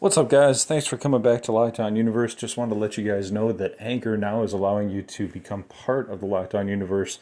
What's up, guys? Thanks for coming back to Lockdown Universe. Just wanted to let you guys know that Anchor now is allowing you to become part of the Lockdown Universe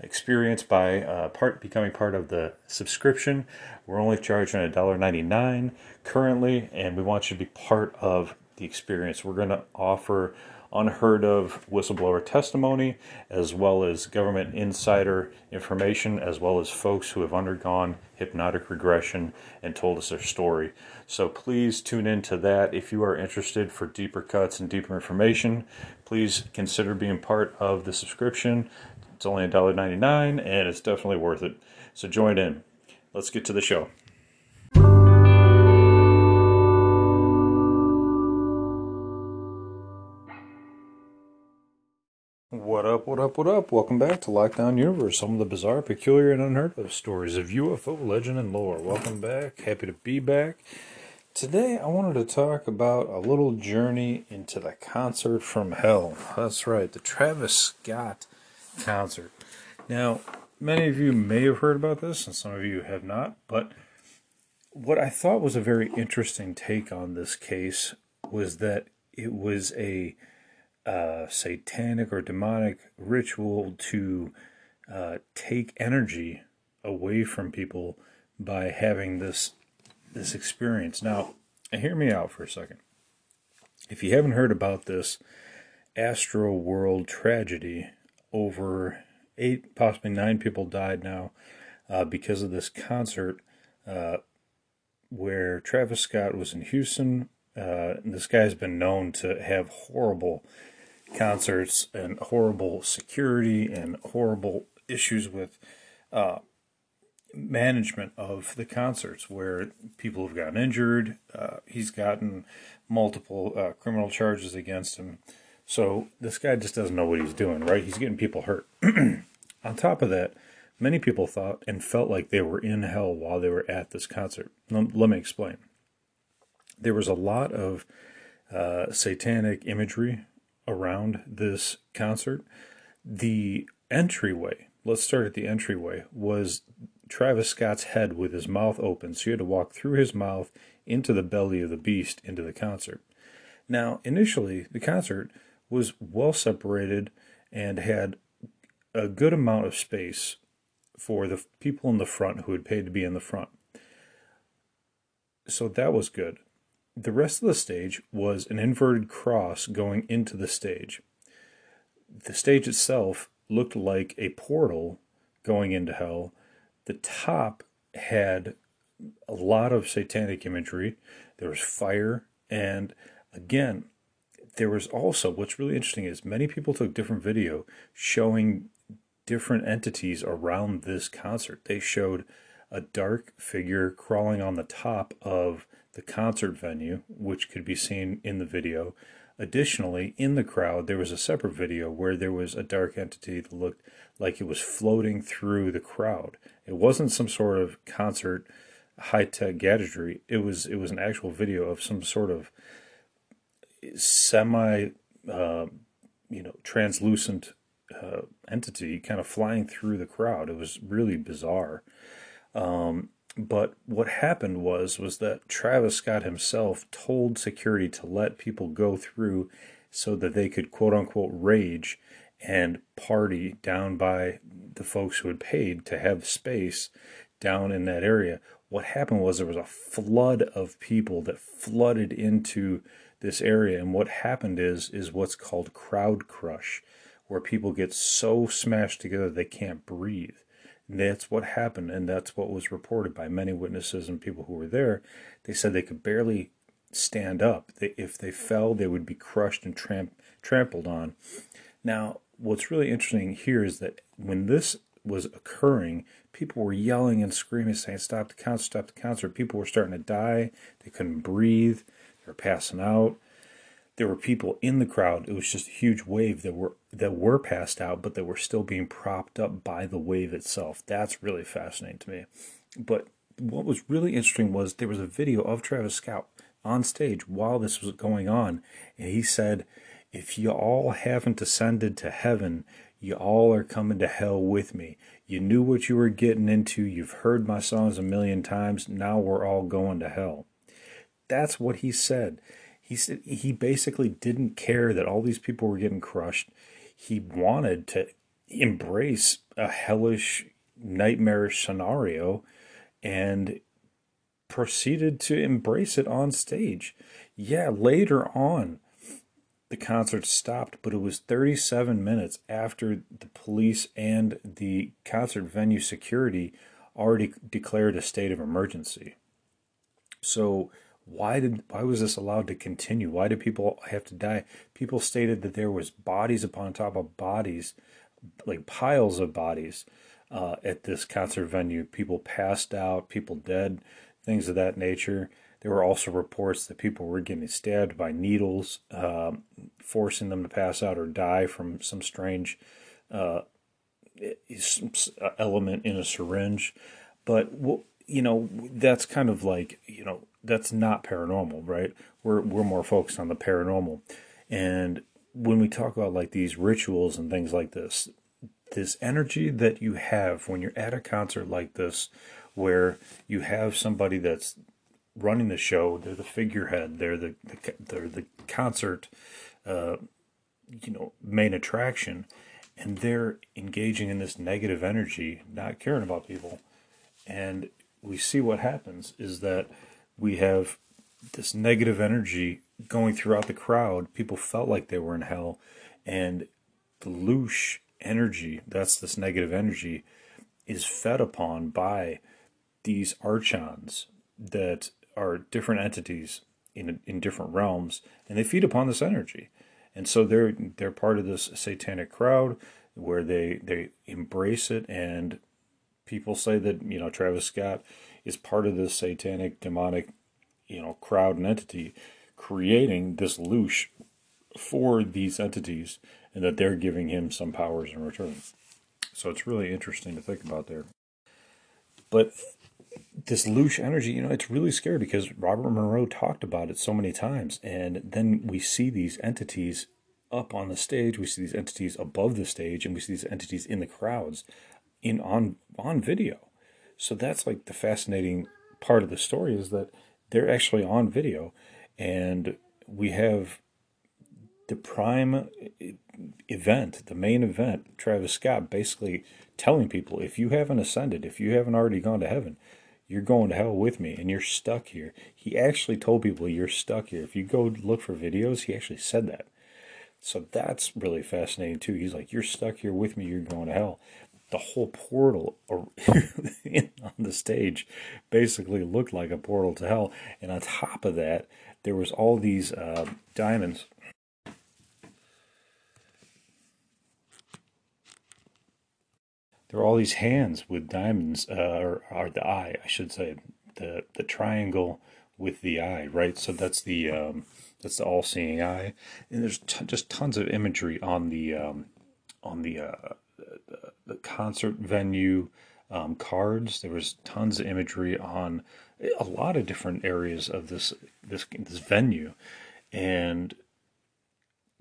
experience by uh, part becoming part of the subscription. We're only charging $1.99 currently, and we want you to be part of the experience. We're going to offer unheard of whistleblower testimony, as well as government insider information, as well as folks who have undergone hypnotic regression and told us their story. So please tune into that if you are interested for deeper cuts and deeper information. Please consider being part of the subscription. It's only $1.99 and it's definitely worth it. So join in. Let's get to the show. What up, what up, what up? Welcome back to Lockdown Universe, some of the bizarre, peculiar, and unheard of stories of UFO legend and lore. Welcome back. Happy to be back. Today, I wanted to talk about a little journey into the concert from hell. That's right, the Travis Scott concert. Now, many of you may have heard about this, and some of you have not, but what I thought was a very interesting take on this case was that it was a uh, satanic or demonic ritual to uh, take energy away from people by having this this experience. Now, hear me out for a second. If you haven't heard about this Astroworld tragedy, over eight, possibly nine people died now uh, because of this concert uh, where Travis Scott was in Houston. Uh, this guy's been known to have horrible concerts and horrible security and horrible issues with uh, management of the concerts where people have gotten injured. Uh, he's gotten multiple uh, criminal charges against him. So this guy just doesn't know what he's doing, right? He's getting people hurt. On top of that, many people thought and felt like they were in hell while they were at this concert. Let, let me explain. There was a lot of uh, satanic imagery around this concert. The entryway, let's start at the entryway, was Travis Scott's head with his mouth open, so you had to walk through his mouth into the belly of the beast into the concert. Now, initially, the concert was well separated and had a good amount of space for the people in the front who had paid to be in the front. So that was good. The rest of the stage was an inverted cross going into the stage. The stage itself looked like a portal going into hell. The top had a lot of satanic imagery. There was fire. And again, there was also what's really interesting is many people took different video showing different entities around this concert. They showed a dark figure crawling on the top of the concert venue, which could be seen in the video. Additionally, in the crowd, there was a separate video where there was a dark entity that looked like it was floating through the crowd. It wasn't some sort of concert high tech gadgetry. It was it was an actual video of some sort of semi, uh, you know, translucent uh, entity kind of flying through the crowd. It was really bizarre. Um, but what happened was was that Travis Scott himself told security to let people go through so that they could quote unquote rage and party down by the folks who had paid to have space down in that area. What happened was there was a flood of people that flooded into this area and what happened is is what's called crowd crush where people get so smashed together they can't breathe that's what happened, and that's what was reported by many witnesses and people who were there. They said they could barely stand up. They, if they fell, they would be crushed and tramp, trampled on. Now, what's really interesting here is that when this was occurring, people were yelling and screaming, saying, Stop the concert, stop the concert. People were starting to die. They couldn't breathe. They were passing out there were people in the crowd. It was just a huge wave that were that were passed out, but that were still being propped up by the wave itself. That's really fascinating to me. But what was really interesting was there was a video of Travis Scott on stage while this was going on, and he said, "If you all haven't ascended to heaven, you all are coming to hell with me. You knew what you were getting into. You've heard my songs a million times. Now we're all going to hell." that's what he said. He said he basically didn't care that all these people were getting crushed. He wanted to embrace a hellish, nightmarish scenario and proceeded to embrace it on stage. Yeah, later on, the concert stopped, but it was 37 minutes after the police and the concert venue security already declared a state of emergency. So why did why was this allowed to continue? Why did people have to die? People stated that there was bodies upon top of bodies, like piles of bodies, uh, at this concert venue. People passed out, people dead, things of that nature. There were also reports that people were getting stabbed by needles, uh, forcing them to pass out or die from some strange uh, element in a syringe. But you know, that's kind of like you know that's not paranormal, right? We're we're more focused on the paranormal, and when we talk about like these rituals and things like this, this energy that you have when you're at a concert like this, where you have somebody that's running the show, they're the figurehead, they're the, the they're the concert, uh, you know, main attraction, and they're engaging in this negative energy, not caring about people, and we see what happens is that we have this negative energy going throughout the crowd. People felt like they were in hell, and the loosh energy, that's this negative energy, is fed upon by these archons that are different entities in in different realms, and they feed upon this energy, and so they're they're part of this satanic crowd where they they embrace it, and people say that you know Travis Scott is part of this satanic demonic, you know, crowd and entity creating this loosh for these entities and that they're giving him some powers in return. So it's really interesting to think about there. But this loosh energy, you know, it's really scary because Robert Monroe talked about it so many times. And then we see these entities up on the stage, we see these entities above the stage, and we see these entities in the crowds in on on video. So that's like the fascinating part of the story is that they're actually on video and we have the prime event, the main event, Travis Scott basically telling people if you haven't ascended, if you haven't already gone to heaven, you're going to hell with me and you're stuck here. He actually told people you're stuck here. If you go look for videos, he actually said that. So that's really fascinating too. He's like, You're stuck here with me, you're going to hell the whole portal on the stage basically looked like a portal to hell. And on top of that, there was all these uh, diamonds. There were all these hands with diamonds, uh, or, or the eye, I should say, the the triangle with the eye, right? So that's the um, that's the all-seeing eye, and there's t- just tons of imagery on the um, on the uh, concert venue um, cards. There was tons of imagery on a lot of different areas of this this this venue, and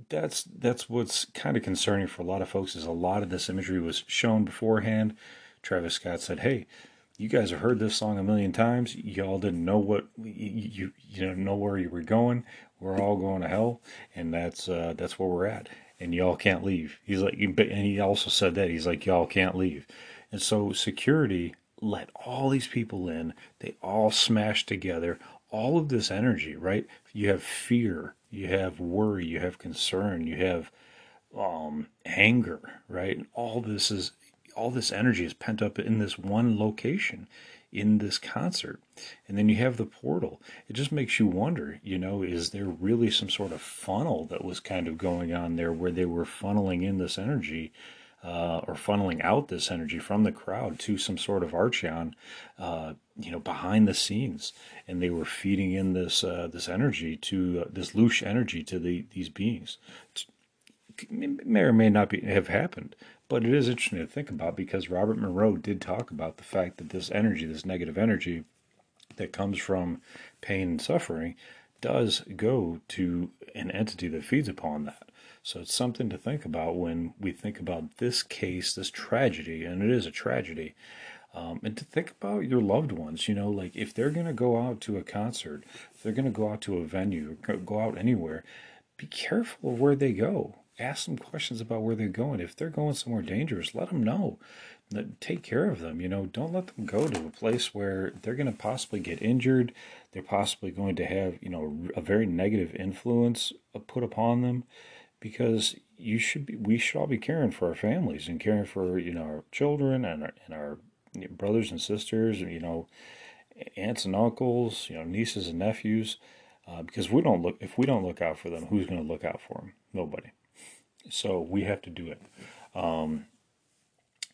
that's that's what's kind of concerning for a lot of folks is a lot of this imagery was shown beforehand. Travis Scott said, "Hey, you guys have heard this song a million times. Y'all didn't know what you you, you know know where you were going. We're all going to hell, and that's uh, that's where we're at." And y'all can't leave. He's like, and he also said that he's like, y'all can't leave. And so security let all these people in. They all smashed together. All of this energy, right? You have fear, you have worry, you have concern, you have um, anger, right? And all this is all this energy is pent up in this one location in this concert. And then you have the portal. It just makes you wonder, you know, is there really some sort of funnel that was kind of going on there where they were funneling in this energy uh, or funneling out this energy from the crowd to some sort of archon, uh, you know, behind the scenes, and they were feeding in this uh, this energy to uh, this loosh energy to the these beings. It may or may not be, have happened, but it is interesting to think about because Robert Monroe did talk about the fact that this energy, this negative energy that comes from pain and suffering, does go to an entity that feeds upon that. So it's something to think about when we think about this case, this tragedy, and it is a tragedy Um, and to think about your loved ones, you know, like if they're going to go out to a concert, if they're going to go out to a venue, go out anywhere, be careful of where they go. Ask them questions about where they're going. If they're going somewhere dangerous, let them know. Take care of them. You know, don't let them go to a place where they're going to possibly get injured. They're possibly going to have, you know, a very negative influence put upon them because you should be we should all be caring for our families and caring for you know our children and our, and our brothers and sisters you know aunts and uncles you know nieces and nephews uh, because we don't look if we don't look out for them who's going to look out for them nobody so we have to do it um,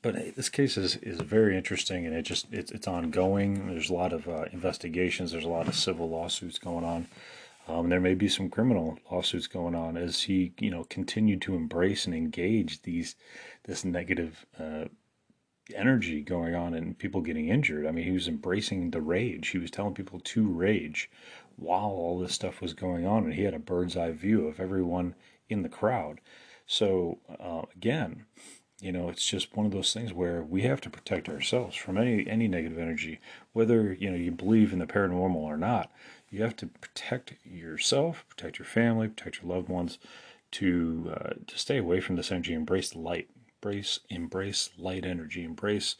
but this case is, is very interesting and it just it's, it's ongoing there's a lot of uh, investigations there's a lot of civil lawsuits going on um, there may be some criminal lawsuits going on as he, you know, continued to embrace and engage these this negative uh, energy going on and people getting injured. I mean, he was embracing the rage. He was telling people to rage while all this stuff was going on, and he had a bird's eye view of everyone in the crowd. So uh, again, you know, it's just one of those things where we have to protect ourselves from any any negative energy, whether you know you believe in the paranormal or not. You have to protect yourself, protect your family, protect your loved ones, to uh, to stay away from this energy. Embrace light, embrace embrace light energy, embrace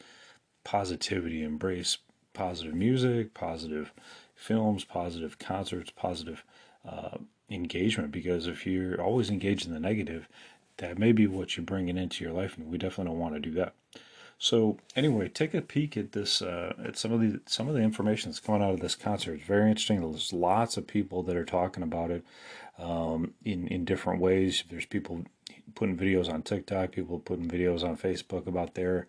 positivity, embrace positive music, positive films, positive concerts, positive uh, engagement. Because if you're always engaged in the negative, that may be what you're bringing into your life, and we definitely don't want to do that. So anyway, take a peek at this uh, at some of the some of the information that's coming out of this concert. It's very interesting. There's lots of people that are talking about it um, in in different ways. There's people putting videos on TikTok, people putting videos on Facebook about their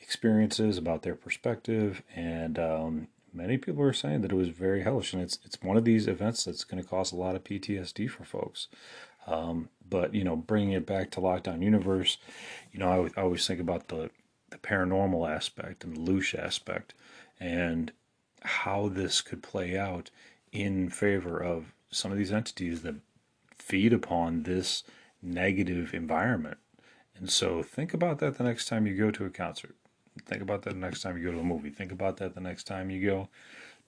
experiences, about their perspective, and um, many people are saying that it was very hellish. And it's it's one of these events that's going to cause a lot of PTSD for folks. Um, but you know, bringing it back to Lockdown Universe, you know, I, I always think about the the paranormal aspect and the loosh aspect and how this could play out in favor of some of these entities that feed upon this negative environment. And so think about that the next time you go to a concert. Think about that the next time you go to a movie. Think about that the next time you go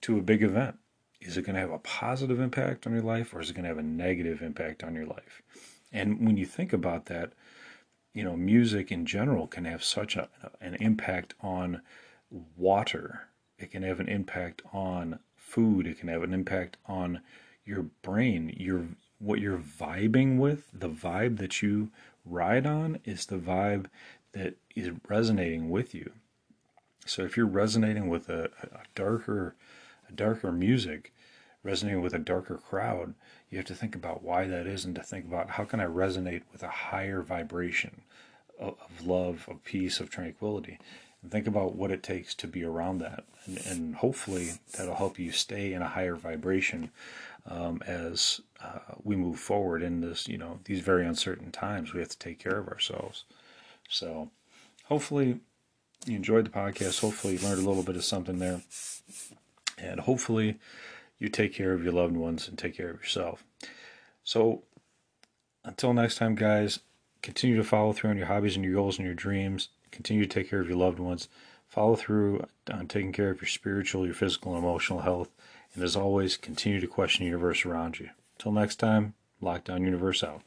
to a big event. Is it going to have a positive impact on your life or is it going to have a negative impact on your life? And when you think about that, you know, music in general can have such a, an impact on water. It can have an impact on food. It can have an impact on your brain. Your what you're vibing with, the vibe that you ride on, is the vibe that is resonating with you. So if you're resonating with a, a darker, darker music, resonating with a darker crowd, you have to think about why that is and to think about how can I resonate with a higher vibration of, of love, of peace, of tranquility. And think about what it takes to be around that. And, and hopefully that'll help you stay in a higher vibration um, as uh, we move forward in this, you know, these very uncertain times. We have to take care of ourselves. So hopefully you enjoyed the podcast. Hopefully you learned a little bit of something there. And hopefully you take care of your loved ones and take care of yourself. So until next time, guys, continue to follow through on your hobbies and your goals and your dreams. Continue to take care of your loved ones. Follow through on taking care of your spiritual, your physical, and emotional health. And as always, continue to question the universe around you. Until next time, Lockdown Universe out.